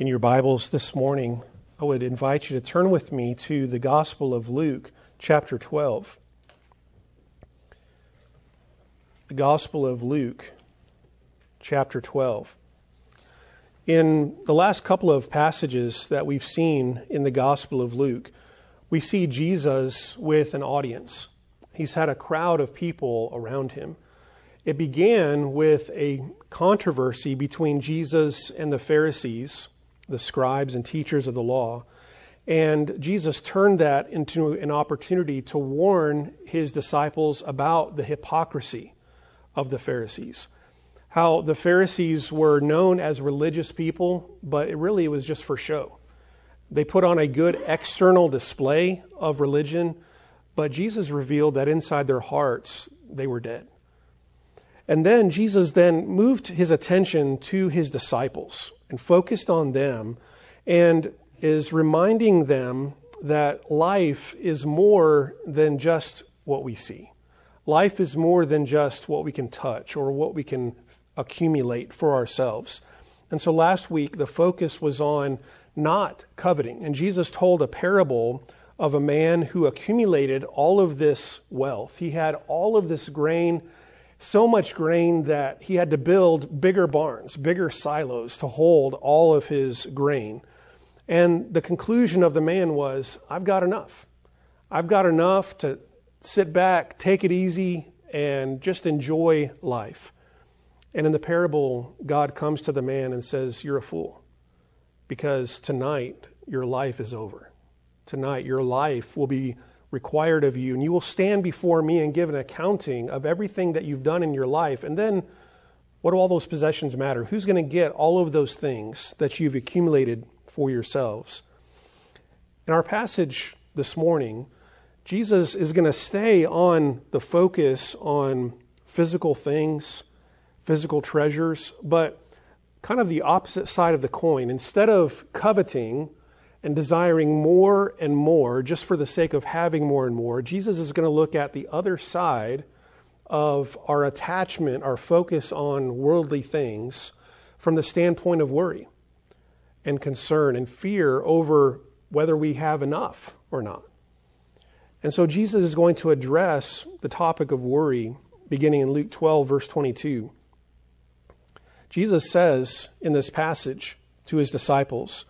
in your Bibles this morning, I would invite you to turn with me to the Gospel of Luke, chapter 12. The Gospel of Luke, chapter 12. In the last couple of passages that we've seen in the Gospel of Luke, we see Jesus with an audience. He's had a crowd of people around him. It began with a controversy between Jesus and the Pharisees, the scribes and teachers of the law. And Jesus turned that into an opportunity to warn his disciples about the hypocrisy of the Pharisees. How the Pharisees were known as religious people, but it really was just for show. They put on a good external display of religion, but Jesus revealed that inside their hearts they were dead. And then Jesus then moved his attention to his disciples and focused on them and is reminding them that life is more than just what we see. Life is more than just what we can touch or what we can accumulate for ourselves. And so last week, the focus was on not coveting. And Jesus told a parable of a man who accumulated all of this wealth. He had all of this grain so much grain that he had to build bigger barns, bigger silos to hold all of his grain. And the conclusion of the man was, I've got enough. I've got enough to sit back, take it easy, and just enjoy life. And in the parable, God comes to the man and says, You're a fool, because tonight your life is over. Tonight your life will be required of you, and you will stand before me and give an accounting of everything that you've done in your life. And then, what do all those possessions matter? Who's going to get all of those things that you've accumulated for yourselves? In our passage this morning, Jesus is going to stay on the focus on physical things, physical treasures, but kind of the opposite side of the coin. Instead of coveting, and desiring more and more just for the sake of having more and more, Jesus is going to look at the other side of our attachment, our focus on worldly things from the standpoint of worry and concern and fear over whether we have enough or not. And so Jesus is going to address the topic of worry beginning in Luke 12, verse 22. Jesus says in this passage to his disciples,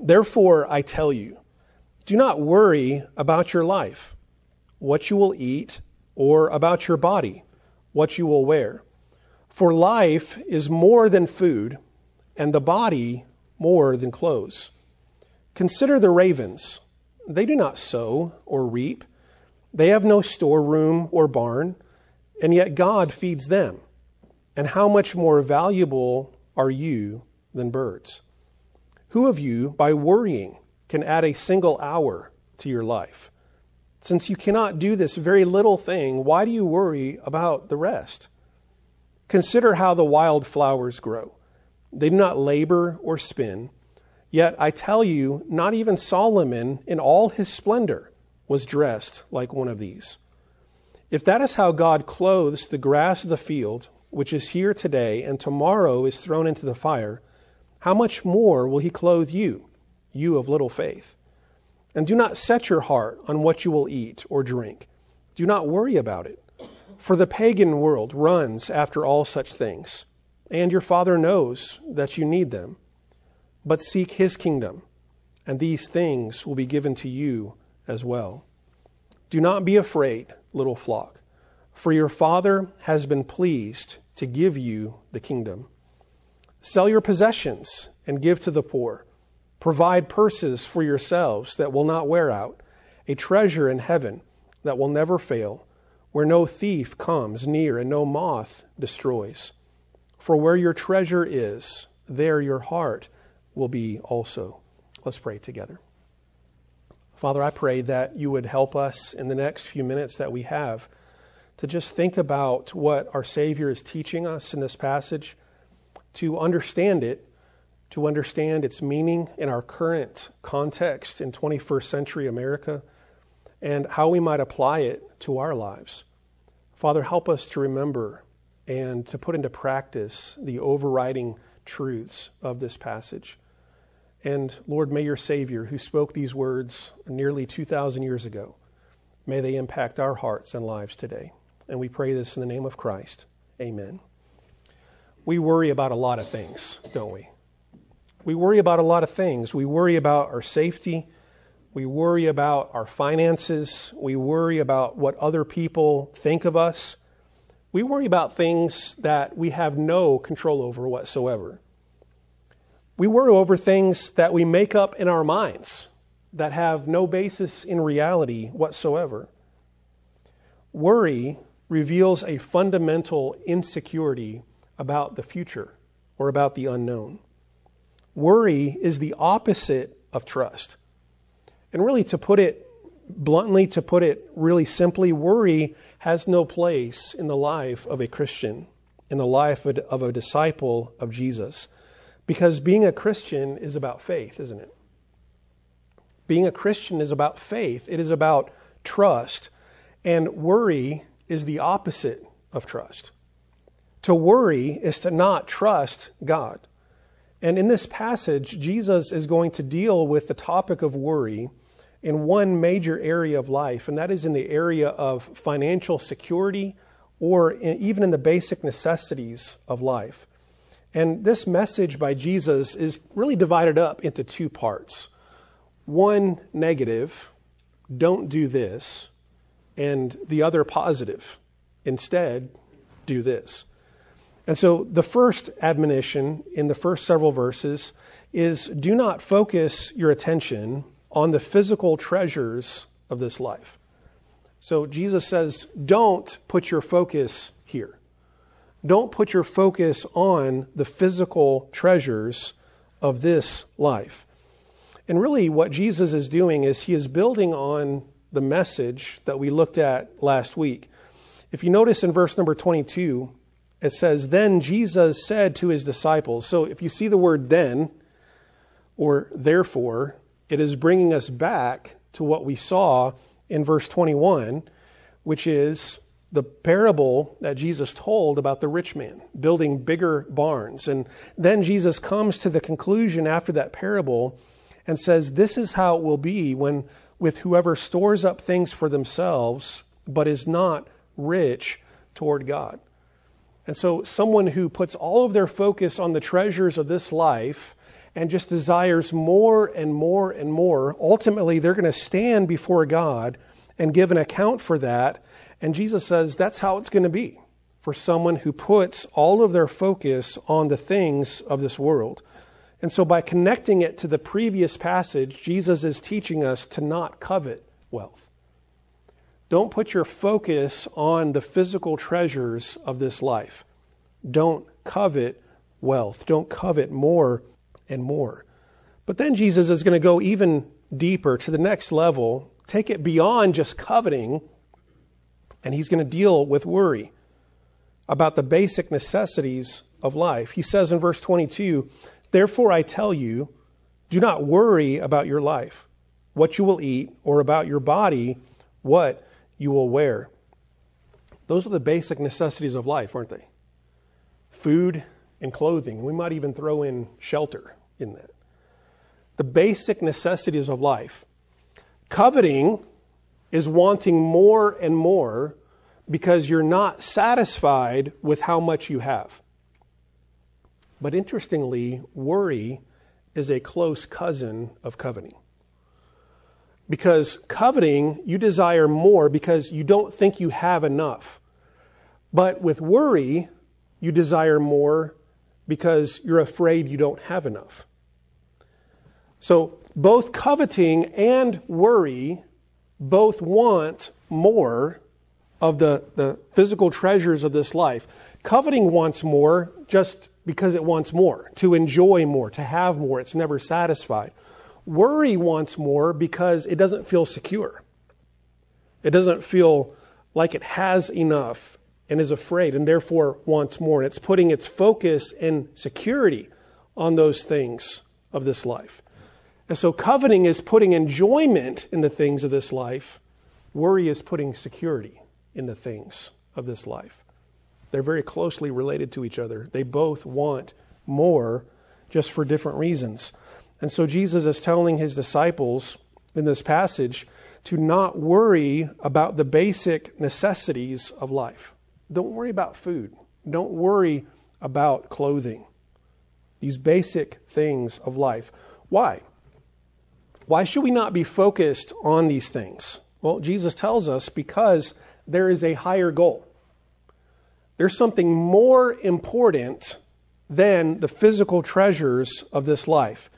Therefore, I tell you, do not worry about your life, what you will eat, or about your body, what you will wear. For life is more than food, and the body more than clothes. Consider the ravens. They do not sow or reap, they have no storeroom or barn, and yet God feeds them. And how much more valuable are you than birds? Who of you, by worrying, can add a single hour to your life? Since you cannot do this very little thing, why do you worry about the rest? Consider how the wild flowers grow. They do not labor or spin. Yet I tell you, not even Solomon in all his splendor was dressed like one of these. If that is how God clothes the grass of the field, which is here today and tomorrow is thrown into the fire, how much more will he clothe you, you of little faith? And do not set your heart on what you will eat or drink. Do not worry about it. For the pagan world runs after all such things, and your Father knows that you need them. But seek his kingdom, and these things will be given to you as well. Do not be afraid, little flock, for your Father has been pleased to give you the kingdom. Sell your possessions and give to the poor. Provide purses for yourselves that will not wear out, a treasure in heaven that will never fail, where no thief comes near and no moth destroys. For where your treasure is, there your heart will be also. Let's pray together. Father, I pray that you would help us in the next few minutes that we have to just think about what our Savior is teaching us in this passage to understand it, to understand its meaning in our current context in 21st century America, and how we might apply it to our lives. Father, help us to remember and to put into practice the overriding truths of this passage. And Lord, may your Savior, who spoke these words nearly 2,000 years ago, may they impact our hearts and lives today. And we pray this in the name of Christ. Amen. We worry about a lot of things, don't we? We worry about a lot of things. We worry about our safety. We worry about our finances. We worry about what other people think of us. We worry about things that we have no control over whatsoever. We worry over things that we make up in our minds that have no basis in reality whatsoever. Worry reveals a fundamental insecurity about the future or about the unknown. Worry is the opposite of trust. And really, to put it bluntly, to put it really simply, worry has no place in the life of a Christian, in the life of a disciple of Jesus. Because being a Christian is about faith, isn't it? Being a Christian is about faith, it is about trust. And worry is the opposite of trust. To worry is to not trust God. And in this passage, Jesus is going to deal with the topic of worry in one major area of life, and that is in the area of financial security or in, even in the basic necessities of life. And this message by Jesus is really divided up into two parts one negative, don't do this, and the other positive, instead, do this. And so the first admonition in the first several verses is do not focus your attention on the physical treasures of this life. So Jesus says, don't put your focus here. Don't put your focus on the physical treasures of this life. And really, what Jesus is doing is he is building on the message that we looked at last week. If you notice in verse number 22, it says, Then Jesus said to his disciples. So if you see the word then or therefore, it is bringing us back to what we saw in verse 21, which is the parable that Jesus told about the rich man building bigger barns. And then Jesus comes to the conclusion after that parable and says, This is how it will be when with whoever stores up things for themselves, but is not rich toward God. And so, someone who puts all of their focus on the treasures of this life and just desires more and more and more, ultimately they're going to stand before God and give an account for that and Jesus says that's how it's going to be for someone who puts all of their focus on the things of this world. And so, by connecting it to the previous passage, Jesus is teaching us to not covet wealth. Don't put your focus on the physical treasures of this life. Don't covet wealth. Don't covet more and more. But then Jesus is going to go even deeper to the next level, take it beyond just coveting and he's going to deal with worry about the basic necessities of life. He says in verse 22 Therefore I tell you, do not worry about your life, what you will eat, or about your body, what you will wear. Those are the basic necessities of life, aren't they? Food and clothing. We might even throw in shelter in that. The basic necessities of life. Coveting is wanting more and more because you're not satisfied with how much you have. But interestingly, worry is a close cousin of coveting. Because coveting, you desire more because you don't think you have enough. But with worry, you desire more because you're afraid you don't have enough. So both coveting and worry both want more of the, the physical treasures of this life. Coveting wants more just because it wants more, to enjoy more, to have more. It's never satisfied. Worry wants more because it doesn't feel secure. It doesn't feel like it has enough and is afraid and therefore wants more. And it's putting its focus and security on those things of this life. And so coveting is putting enjoyment in the things of this life, worry is putting security in the things of this life. They're very closely related to each other. They both want more, just for different reasons. And so Jesus is telling his disciples in this passage to not worry about the basic necessities of life. Don't worry about food. Don't worry about clothing. These basic things of life. Why? Why should we not be focused on these things? Well, Jesus tells us because there is a higher goal. There's something more important than the physical treasures of this life.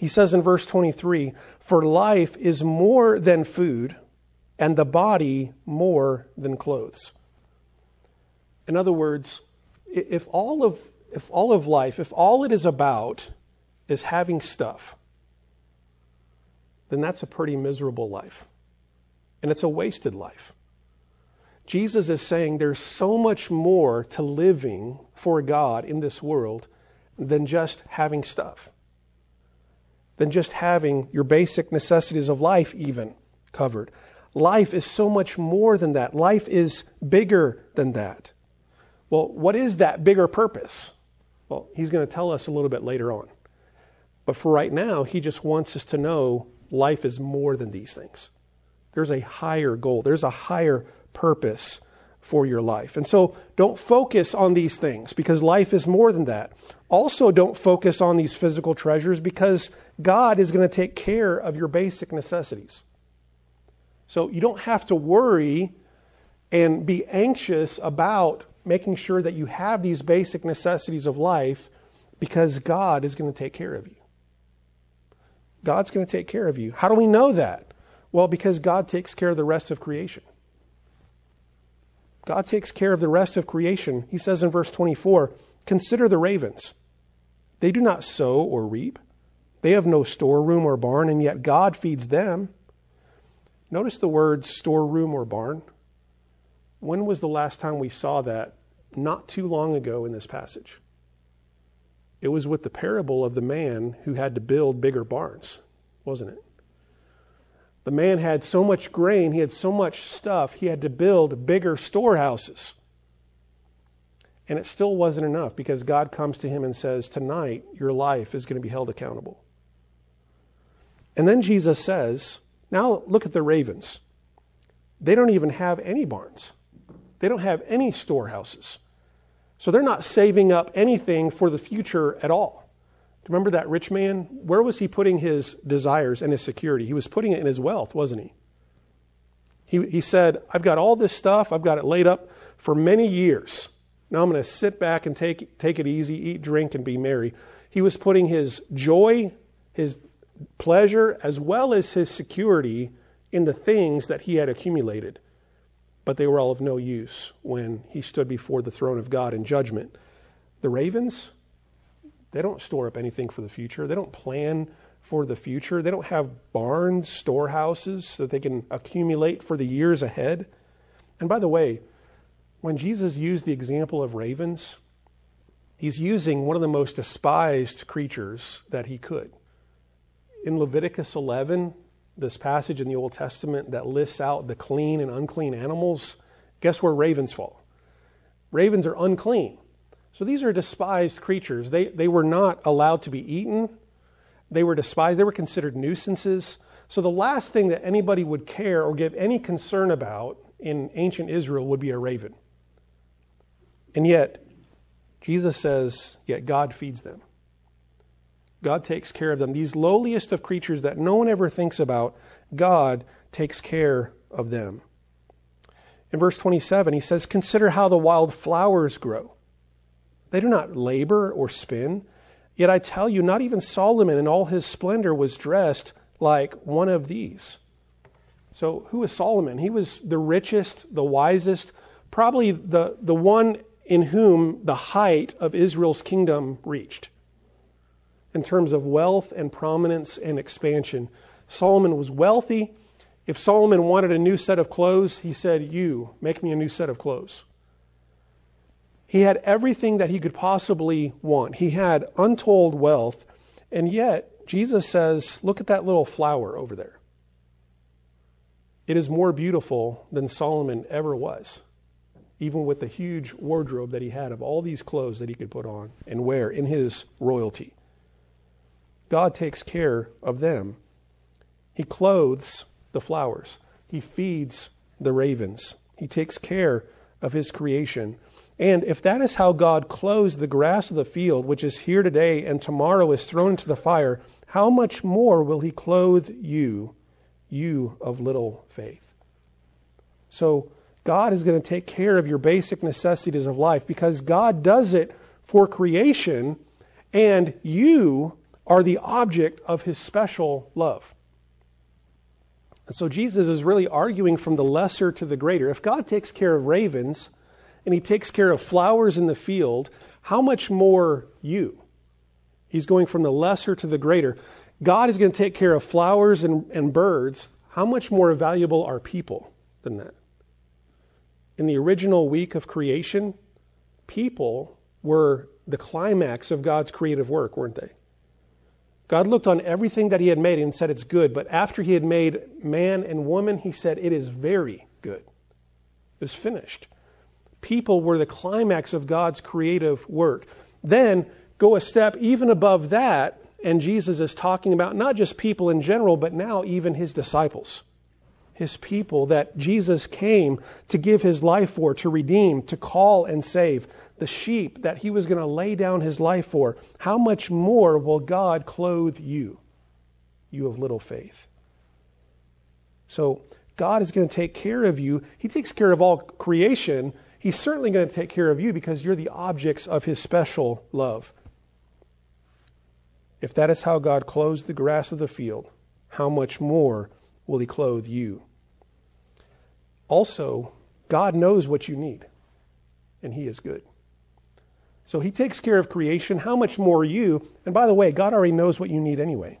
He says in verse 23 For life is more than food, and the body more than clothes. In other words, if all of, if all of life, if all it is about is having stuff, then that's a pretty miserable life. And it's a wasted life. Jesus is saying there's so much more to living for God in this world than just having stuff, than just having your basic necessities of life, even covered. Life is so much more than that. Life is bigger than that. Well, what is that bigger purpose? Well, he's going to tell us a little bit later on. But for right now, he just wants us to know life is more than these things. There's a higher goal, there's a higher purpose for your life. And so don't focus on these things because life is more than that. Also, don't focus on these physical treasures because God is going to take care of your basic necessities. So you don't have to worry and be anxious about making sure that you have these basic necessities of life because God is going to take care of you. God's going to take care of you. How do we know that? Well, because God takes care of the rest of creation. God takes care of the rest of creation. He says in verse 24 Consider the ravens. They do not sow or reap, they have no storeroom or barn, and yet God feeds them. Notice the words storeroom or barn. When was the last time we saw that? Not too long ago in this passage. It was with the parable of the man who had to build bigger barns, wasn't it? The man had so much grain, he had so much stuff, he had to build bigger storehouses. And it still wasn't enough because God comes to him and says, Tonight, your life is going to be held accountable. And then Jesus says, Now look at the ravens. They don't even have any barns. They don't have any storehouses. So they're not saving up anything for the future at all. Remember that rich man? Where was he putting his desires and his security? He was putting it in his wealth, wasn't he? He, he said, I've got all this stuff, I've got it laid up for many years. Now I'm going to sit back and take, take it easy, eat, drink, and be merry. He was putting his joy, his pleasure, as well as his security in the things that he had accumulated but they were all of no use when he stood before the throne of God in judgment. The ravens, they don't store up anything for the future. They don't plan for the future. They don't have barns, storehouses so that they can accumulate for the years ahead. And by the way, when Jesus used the example of ravens, he's using one of the most despised creatures that he could. In Leviticus 11, this passage in the Old Testament that lists out the clean and unclean animals, guess where ravens fall? Ravens are unclean. So these are despised creatures. They, they were not allowed to be eaten, they were despised, they were considered nuisances. So the last thing that anybody would care or give any concern about in ancient Israel would be a raven. And yet, Jesus says, yet God feeds them. God takes care of them. These lowliest of creatures that no one ever thinks about, God takes care of them. In verse 27, he says, Consider how the wild flowers grow. They do not labor or spin. Yet I tell you, not even Solomon in all his splendor was dressed like one of these. So, who is Solomon? He was the richest, the wisest, probably the, the one in whom the height of Israel's kingdom reached in terms of wealth and prominence and expansion. Solomon was wealthy. If Solomon wanted a new set of clothes, he said, You, make me a new set of clothes. He had everything that he could possibly want. He had untold wealth. And yet, Jesus says, Look at that little flower over there. It is more beautiful than Solomon ever was, even with the huge wardrobe that he had of all these clothes that he could put on and wear in his royalty. God takes care of them. He clothes the flowers, He feeds the ravens, He takes care of His creation. And if that is how God clothes the grass of the field, which is here today and tomorrow is thrown into the fire, how much more will He clothe you, you of little faith? So, God is going to take care of your basic necessities of life because God does it for creation, and you are the object of His special love. And so, Jesus is really arguing from the lesser to the greater. If God takes care of ravens, and he takes care of flowers in the field, how much more you? He's going from the lesser to the greater. God is going to take care of flowers and, and birds. How much more valuable are people than that? In the original week of creation, people were the climax of God's creative work, weren't they? God looked on everything that He had made and said it's good, but after He had made man and woman, He said it is very good. It was finished people were the climax of God's creative work. Then go a step even above that, and Jesus is talking about not just people in general, but now even his disciples, his people that Jesus came to give his life for, to redeem, to call and save, the sheep that he was going to lay down his life for. How much more will God clothe you, you of little faith? So, God is going to take care of you. He takes care of all creation, He's certainly going to take care of you because you're the objects of His special love. If that is how God clothes the grass of the field, how much more will He clothe you? Also, God knows what you need, and He is good. So He takes care of creation. How much more you? And by the way, God already knows what you need anyway.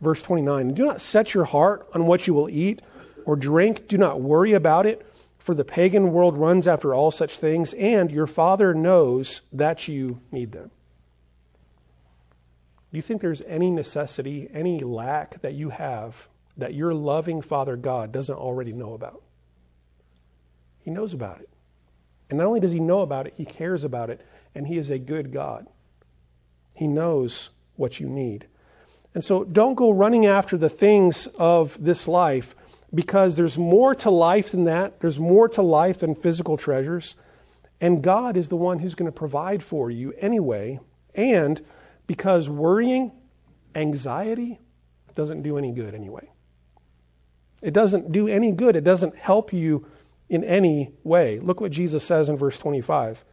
Verse 29 Do not set your heart on what you will eat or drink, do not worry about it for the pagan world runs after all such things, and your Father knows that you need them. Do you think there's any necessity, any lack that you have that your loving Father God doesn't already know about? He knows about it. And not only does he know about it, he cares about it, and he is a good God. He knows what you need. And so don't go running after the things of this life because there's more to life than that. There's more to life than physical treasures. And God is the one who's going to provide for you anyway. And because worrying, anxiety, doesn't do any good anyway. It doesn't do any good. It doesn't help you in any way. Look what Jesus says in verse 25.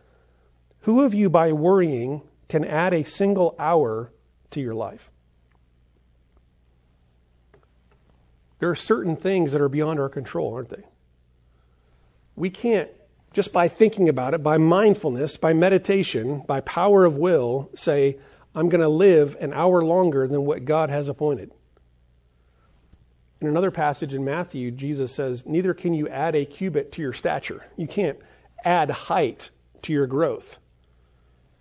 Who of you, by worrying, can add a single hour to your life? There are certain things that are beyond our control, aren't they? We can't, just by thinking about it, by mindfulness, by meditation, by power of will, say, I'm going to live an hour longer than what God has appointed. In another passage in Matthew, Jesus says, Neither can you add a cubit to your stature. You can't add height to your growth.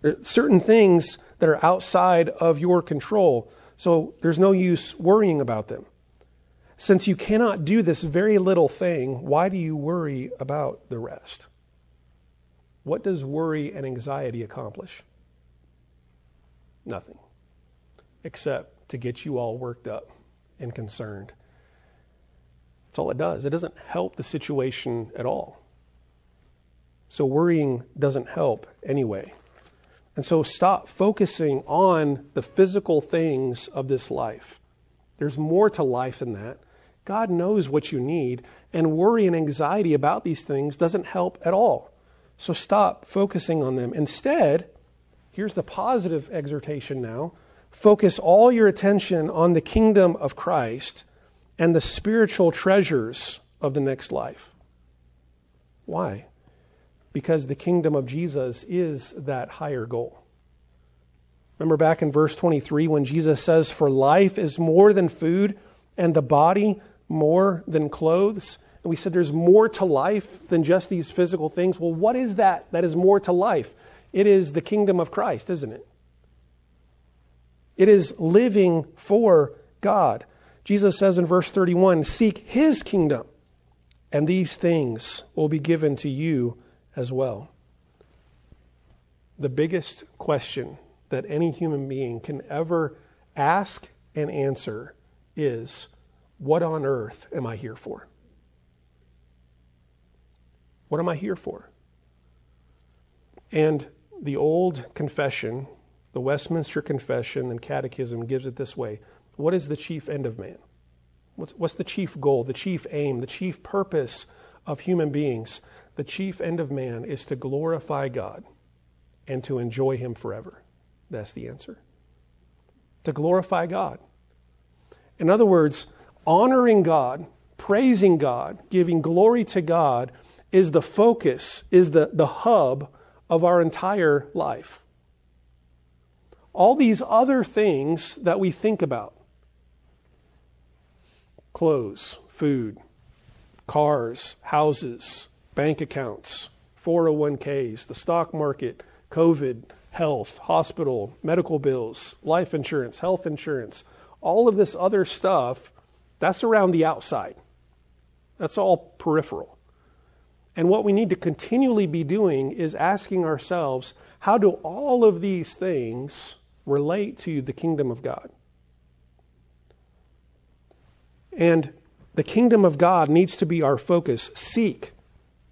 There are certain things that are outside of your control, so there's no use worrying about them. Since you cannot do this very little thing, why do you worry about the rest? What does worry and anxiety accomplish? Nothing, except to get you all worked up and concerned. That's all it does. It doesn't help the situation at all. So worrying doesn't help anyway. And so stop focusing on the physical things of this life. There's more to life than that. God knows what you need, and worry and anxiety about these things doesn't help at all. So stop focusing on them. Instead, here's the positive exhortation now focus all your attention on the kingdom of Christ and the spiritual treasures of the next life. Why? Because the kingdom of Jesus is that higher goal. Remember back in verse 23 when Jesus says, For life is more than food, and the body more than clothes. And we said there's more to life than just these physical things. Well, what is that that is more to life? It is the kingdom of Christ, isn't it? It is living for God. Jesus says in verse 31 Seek his kingdom, and these things will be given to you as well. The biggest question that any human being can ever ask and answer is what on earth am I here for? What am I here for? And the old confession, the Westminster Confession and Catechism gives it this way What is the chief end of man? What's, what's the chief goal, the chief aim, the chief purpose of human beings? The chief end of man is to glorify God and to enjoy Him forever. That's the answer. To glorify God. In other words, honoring God, praising God, giving glory to God is the focus, is the, the hub of our entire life. All these other things that we think about clothes, food, cars, houses, bank accounts, 401ks, the stock market, COVID, health, hospital, medical bills, life insurance, health insurance, all of this other stuff, that's around the outside. That's all peripheral. And what we need to continually be doing is asking ourselves how do all of these things relate to the kingdom of God? And the kingdom of God needs to be our focus. Seek,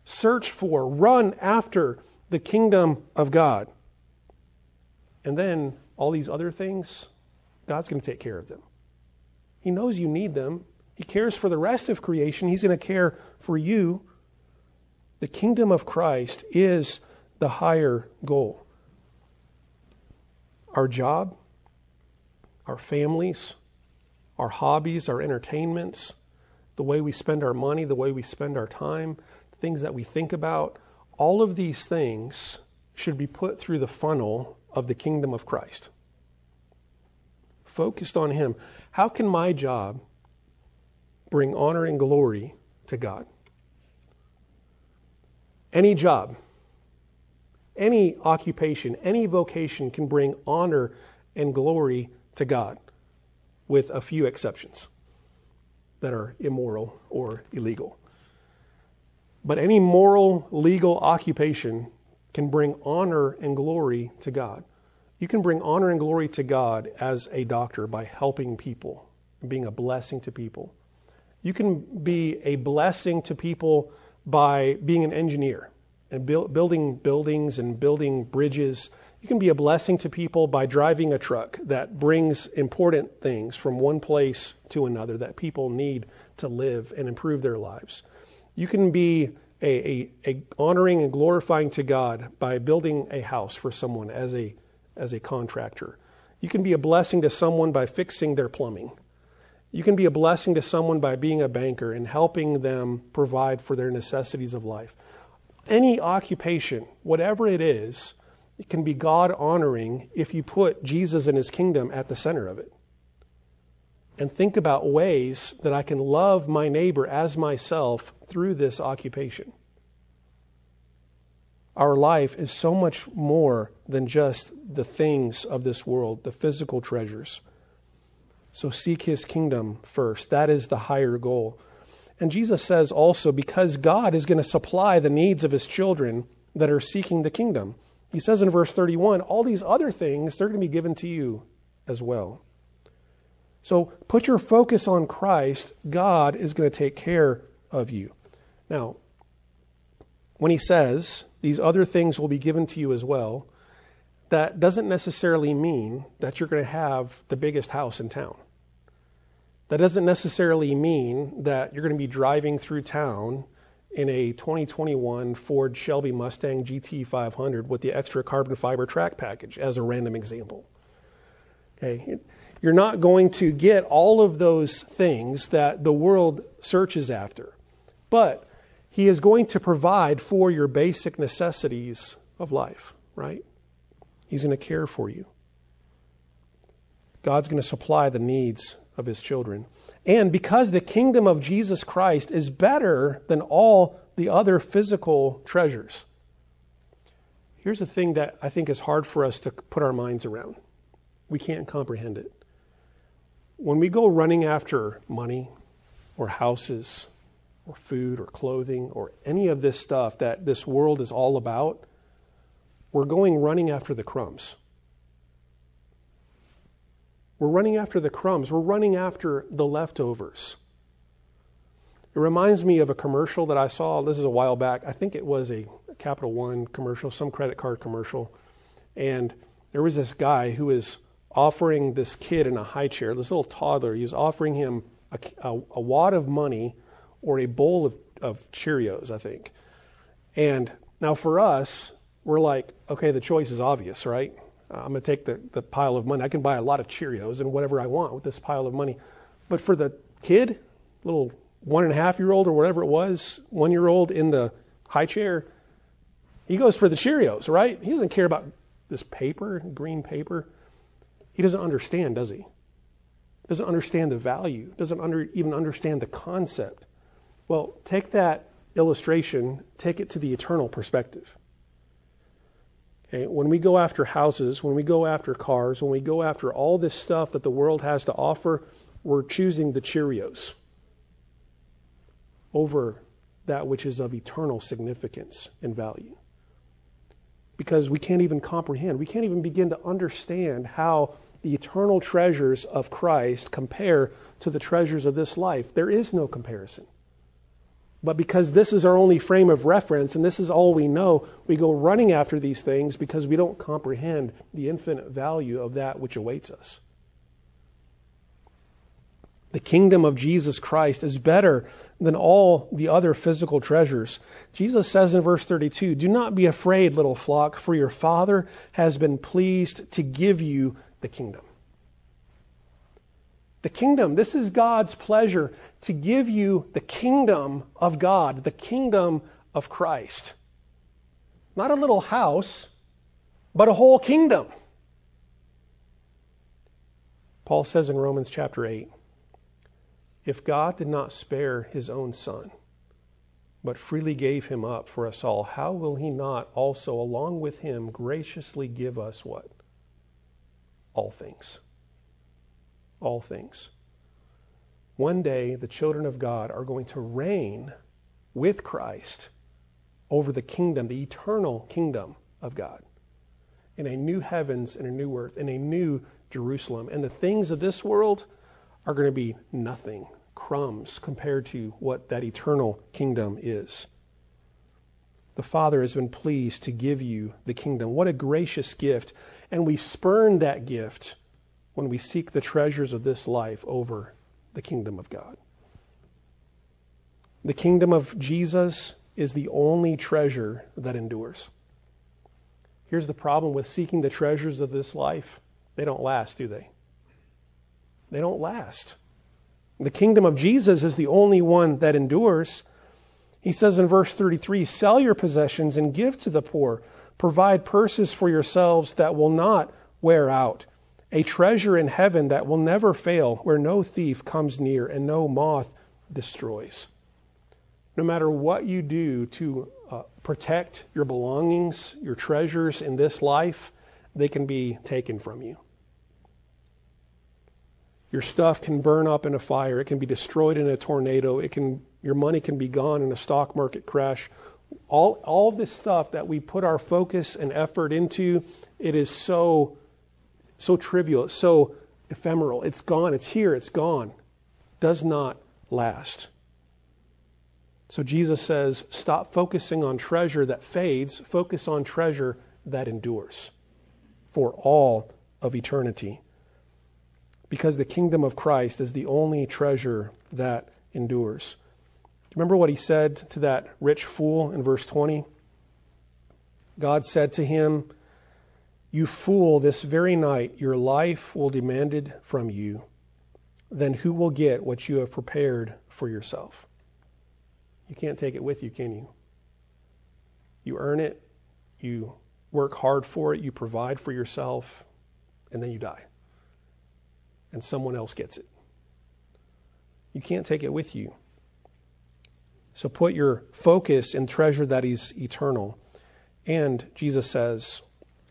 search for, run after the kingdom of God. And then all these other things, God's going to take care of them. He knows you need them. He cares for the rest of creation. He's going to care for you. The kingdom of Christ is the higher goal. Our job, our families, our hobbies, our entertainments, the way we spend our money, the way we spend our time, things that we think about, all of these things should be put through the funnel of the kingdom of Christ. Focused on Him. How can my job bring honor and glory to God? Any job, any occupation, any vocation can bring honor and glory to God, with a few exceptions that are immoral or illegal. But any moral, legal occupation can bring honor and glory to God. You can bring honor and glory to God as a doctor by helping people, being a blessing to people. You can be a blessing to people by being an engineer and build, building buildings and building bridges. You can be a blessing to people by driving a truck that brings important things from one place to another that people need to live and improve their lives. You can be a, a, a honoring and glorifying to God by building a house for someone as a, as a contractor. You can be a blessing to someone by fixing their plumbing. You can be a blessing to someone by being a banker and helping them provide for their necessities of life. Any occupation, whatever it is, it can be God honoring if you put Jesus and his kingdom at the center of it. And think about ways that I can love my neighbor as myself through this occupation. Our life is so much more than just the things of this world, the physical treasures. So seek his kingdom first. That is the higher goal. And Jesus says also, because God is going to supply the needs of his children that are seeking the kingdom. He says in verse 31 all these other things, they're going to be given to you as well. So put your focus on Christ. God is going to take care of you. Now, when he says these other things will be given to you as well, that doesn't necessarily mean that you're going to have the biggest house in town. That doesn't necessarily mean that you're going to be driving through town in a 2021 Ford Shelby Mustang GT 500 with the extra carbon fiber track package, as a random example. Okay, you're not going to get all of those things that the world searches after, but He is going to provide for your basic necessities of life, right? He's going to care for you. God's going to supply the needs of his children. And because the kingdom of Jesus Christ is better than all the other physical treasures. Here's the thing that I think is hard for us to put our minds around. We can't comprehend it. When we go running after money or houses or food or clothing or any of this stuff that this world is all about, we're going running after the crumbs. We're running after the crumbs. We're running after the leftovers. It reminds me of a commercial that I saw. This is a while back. I think it was a Capital One commercial, some credit card commercial. And there was this guy who was offering this kid in a high chair, this little toddler, he was offering him a, a, a wad of money or a bowl of, of Cheerios, I think. And now for us, we're like, okay, the choice is obvious, right? Uh, I'm going to take the, the pile of money. I can buy a lot of Cheerios and whatever I want with this pile of money. But for the kid, little one and a half year old or whatever it was, one year old in the high chair, he goes for the Cheerios, right? He doesn't care about this paper, green paper. He doesn't understand, does he? Doesn't understand the value, doesn't under, even understand the concept. Well, take that illustration, take it to the eternal perspective. Okay, when we go after houses, when we go after cars, when we go after all this stuff that the world has to offer, we're choosing the Cheerios over that which is of eternal significance and value. Because we can't even comprehend, we can't even begin to understand how the eternal treasures of Christ compare to the treasures of this life. There is no comparison. But because this is our only frame of reference and this is all we know, we go running after these things because we don't comprehend the infinite value of that which awaits us. The kingdom of Jesus Christ is better than all the other physical treasures. Jesus says in verse 32 Do not be afraid, little flock, for your Father has been pleased to give you the kingdom. The kingdom, this is God's pleasure to give you the kingdom of God, the kingdom of Christ. Not a little house, but a whole kingdom. Paul says in Romans chapter 8 If God did not spare his own son, but freely gave him up for us all, how will he not also, along with him, graciously give us what? All things. All things. One day, the children of God are going to reign with Christ over the kingdom, the eternal kingdom of God, in a new heavens and a new earth, in a new Jerusalem. And the things of this world are going to be nothing, crumbs, compared to what that eternal kingdom is. The Father has been pleased to give you the kingdom. What a gracious gift. And we spurn that gift when we seek the treasures of this life over the kingdom of God. The kingdom of Jesus is the only treasure that endures. Here's the problem with seeking the treasures of this life they don't last, do they? They don't last. The kingdom of Jesus is the only one that endures. He says in verse 33 Sell your possessions and give to the poor. Provide purses for yourselves that will not wear out a treasure in heaven that will never fail, where no thief comes near and no moth destroys. No matter what you do to uh, protect your belongings, your treasures in this life, they can be taken from you. Your stuff can burn up in a fire, it can be destroyed in a tornado, it can, your money can be gone in a stock market crash. All, all this stuff that we put our focus and effort into, it is so so trivial, it's so ephemeral. It's gone, it's here, it's gone. Does not last. So Jesus says, stop focusing on treasure that fades, focus on treasure that endures for all of eternity. Because the kingdom of Christ is the only treasure that endures. Remember what he said to that rich fool in verse 20? God said to him, you fool, this very night your life will be demanded from you. Then who will get what you have prepared for yourself? You can't take it with you, can you? You earn it, you work hard for it, you provide for yourself, and then you die. And someone else gets it. You can't take it with you. So put your focus in treasure that is eternal. And Jesus says,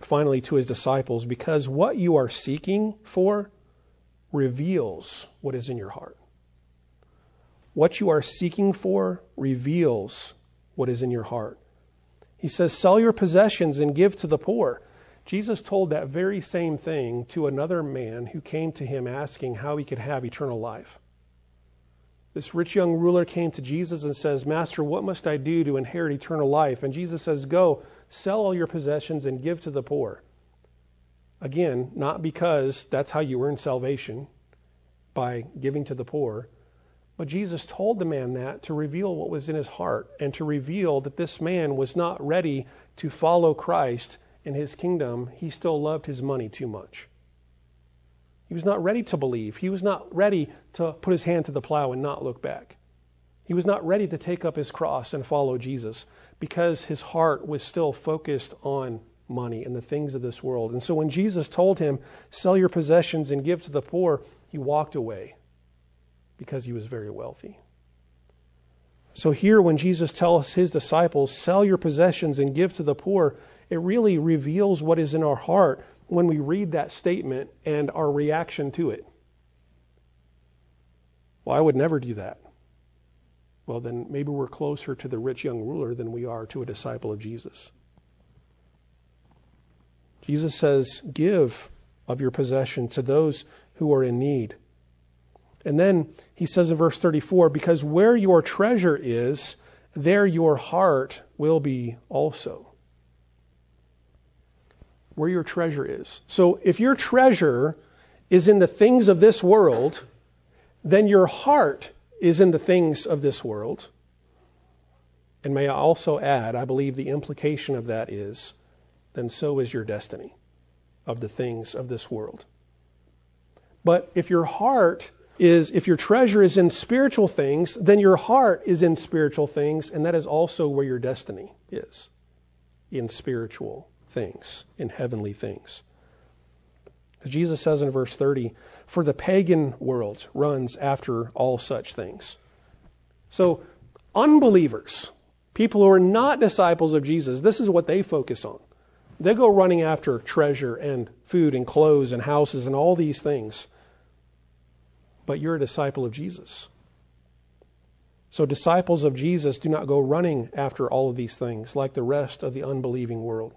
finally to his disciples because what you are seeking for reveals what is in your heart. What you are seeking for reveals what is in your heart. He says, Sell your possessions and give to the poor. Jesus told that very same thing to another man who came to him asking how he could have eternal life. This rich young ruler came to Jesus and says, Master, what must I do to inherit eternal life? And Jesus says, Go, sell all your possessions and give to the poor. Again, not because that's how you earn salvation, by giving to the poor, but Jesus told the man that to reveal what was in his heart and to reveal that this man was not ready to follow Christ in his kingdom. He still loved his money too much. He was not ready to believe. He was not ready to put his hand to the plow and not look back. He was not ready to take up his cross and follow Jesus because his heart was still focused on money and the things of this world. And so when Jesus told him, Sell your possessions and give to the poor, he walked away because he was very wealthy. So here, when Jesus tells his disciples, Sell your possessions and give to the poor, it really reveals what is in our heart when we read that statement and our reaction to it. Well, I would never do that. Well, then maybe we're closer to the rich young ruler than we are to a disciple of Jesus. Jesus says, Give of your possession to those who are in need. And then he says in verse 34 because where your treasure is, there your heart will be also where your treasure is. So if your treasure is in the things of this world, then your heart is in the things of this world. And may I also add, I believe the implication of that is, then so is your destiny of the things of this world. But if your heart is, if your treasure is in spiritual things, then your heart is in spiritual things, and that is also where your destiny is in spiritual things, in heavenly things. As Jesus says in verse 30, for the pagan world runs after all such things. So, unbelievers, people who are not disciples of Jesus, this is what they focus on. They go running after treasure and food and clothes and houses and all these things. But you're a disciple of Jesus. So, disciples of Jesus do not go running after all of these things like the rest of the unbelieving world.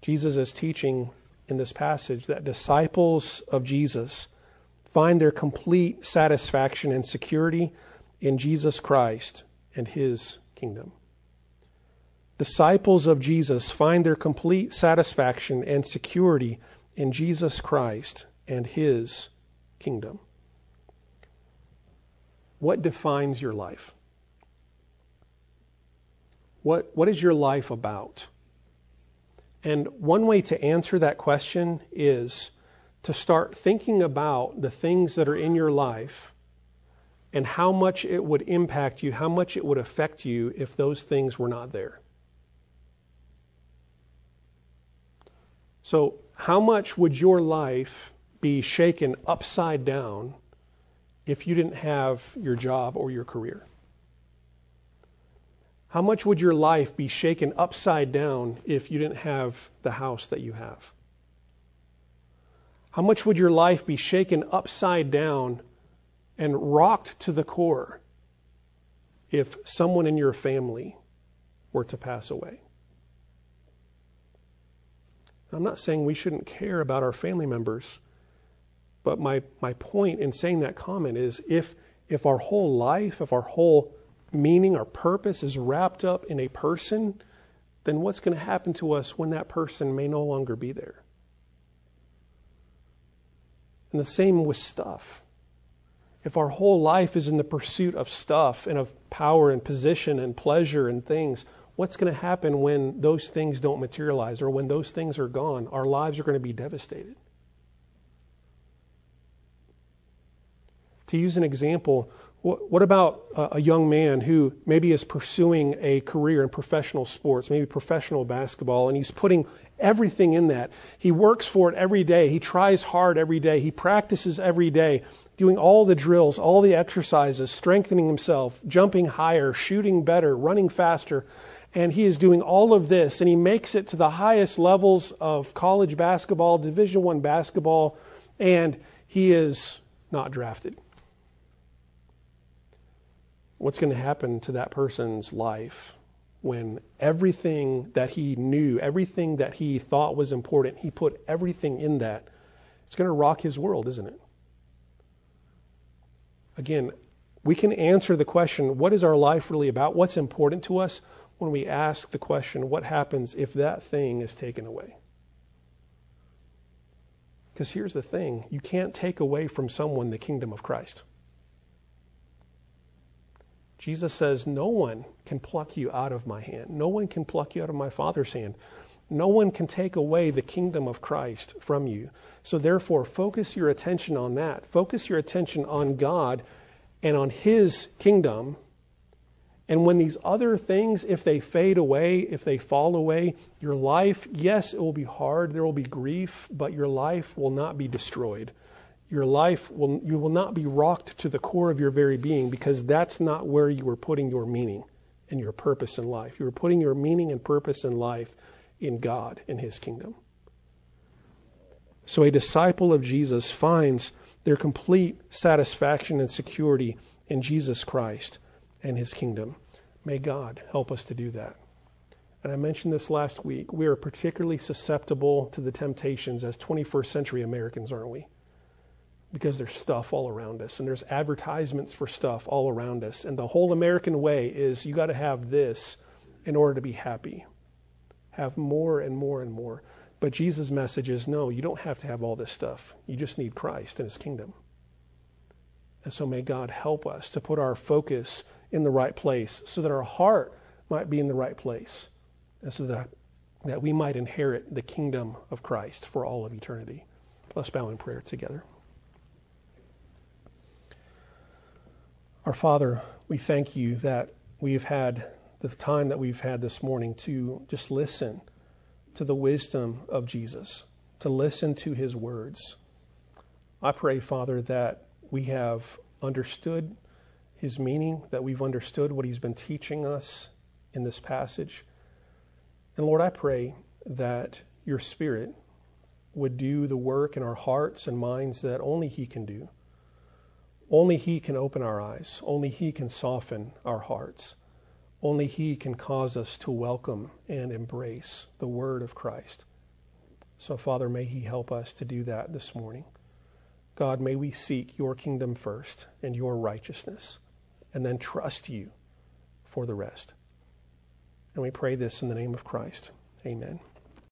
Jesus is teaching in this passage that disciples of Jesus find their complete satisfaction and security in Jesus Christ and his kingdom. Disciples of Jesus find their complete satisfaction and security in Jesus Christ and his kingdom. What defines your life? What, what is your life about? And one way to answer that question is to start thinking about the things that are in your life and how much it would impact you, how much it would affect you if those things were not there. So, how much would your life be shaken upside down if you didn't have your job or your career? How much would your life be shaken upside down if you didn't have the house that you have? How much would your life be shaken upside down and rocked to the core if someone in your family were to pass away? I'm not saying we shouldn't care about our family members, but my, my point in saying that comment is if, if our whole life, if our whole meaning, our purpose is wrapped up in a person, then what's going to happen to us when that person may no longer be there? And the same with stuff. If our whole life is in the pursuit of stuff and of power and position and pleasure and things, what's going to happen when those things don't materialize or when those things are gone? Our lives are going to be devastated. To use an example, what about a young man who maybe is pursuing a career in professional sports, maybe professional basketball, and he's putting everything in that? He works for it every day. He tries hard every day. He practices every day, doing all the drills, all the exercises, strengthening himself, jumping higher, shooting better, running faster. And he is doing all of this, and he makes it to the highest levels of college basketball, Division One basketball, and he is not drafted what's going to happen to that person's life when everything that he knew, everything that he thought was important, he put everything in that. It's going to rock his world, isn't it? Again, we can answer the question, what is our life really about? What's important to us when we ask the question, what happens if that thing is taken away? Because here's the thing you can't take away from someone the kingdom of Christ. Jesus says, No one can pluck you out of my hand. No one can pluck you out of my Father's hand. No one can take away the kingdom of Christ from you. So, therefore, focus your attention on that. Focus your attention on God and on His kingdom. And when these other things, if they fade away, if they fall away, your life, yes, it will be hard, there will be grief, but your life will not be destroyed your life will you will not be rocked to the core of your very being because that's not where you were putting your meaning and your purpose in life. You were putting your meaning and purpose in life in God in his kingdom. So a disciple of Jesus finds their complete satisfaction and security in Jesus Christ and his kingdom. May God help us to do that. And I mentioned this last week. We are particularly susceptible to the temptations as 21st century Americans, aren't we? Because there's stuff all around us and there's advertisements for stuff all around us. And the whole American way is you got to have this in order to be happy. Have more and more and more. But Jesus' message is no, you don't have to have all this stuff. You just need Christ and his kingdom. And so may God help us to put our focus in the right place so that our heart might be in the right place and so that, that we might inherit the kingdom of Christ for all of eternity. Let's bow in prayer together. Our Father, we thank you that we've had the time that we've had this morning to just listen to the wisdom of Jesus, to listen to his words. I pray, Father, that we have understood his meaning, that we've understood what he's been teaching us in this passage. And Lord, I pray that your Spirit would do the work in our hearts and minds that only he can do. Only He can open our eyes. Only He can soften our hearts. Only He can cause us to welcome and embrace the Word of Christ. So, Father, may He help us to do that this morning. God, may we seek your kingdom first and your righteousness, and then trust you for the rest. And we pray this in the name of Christ. Amen.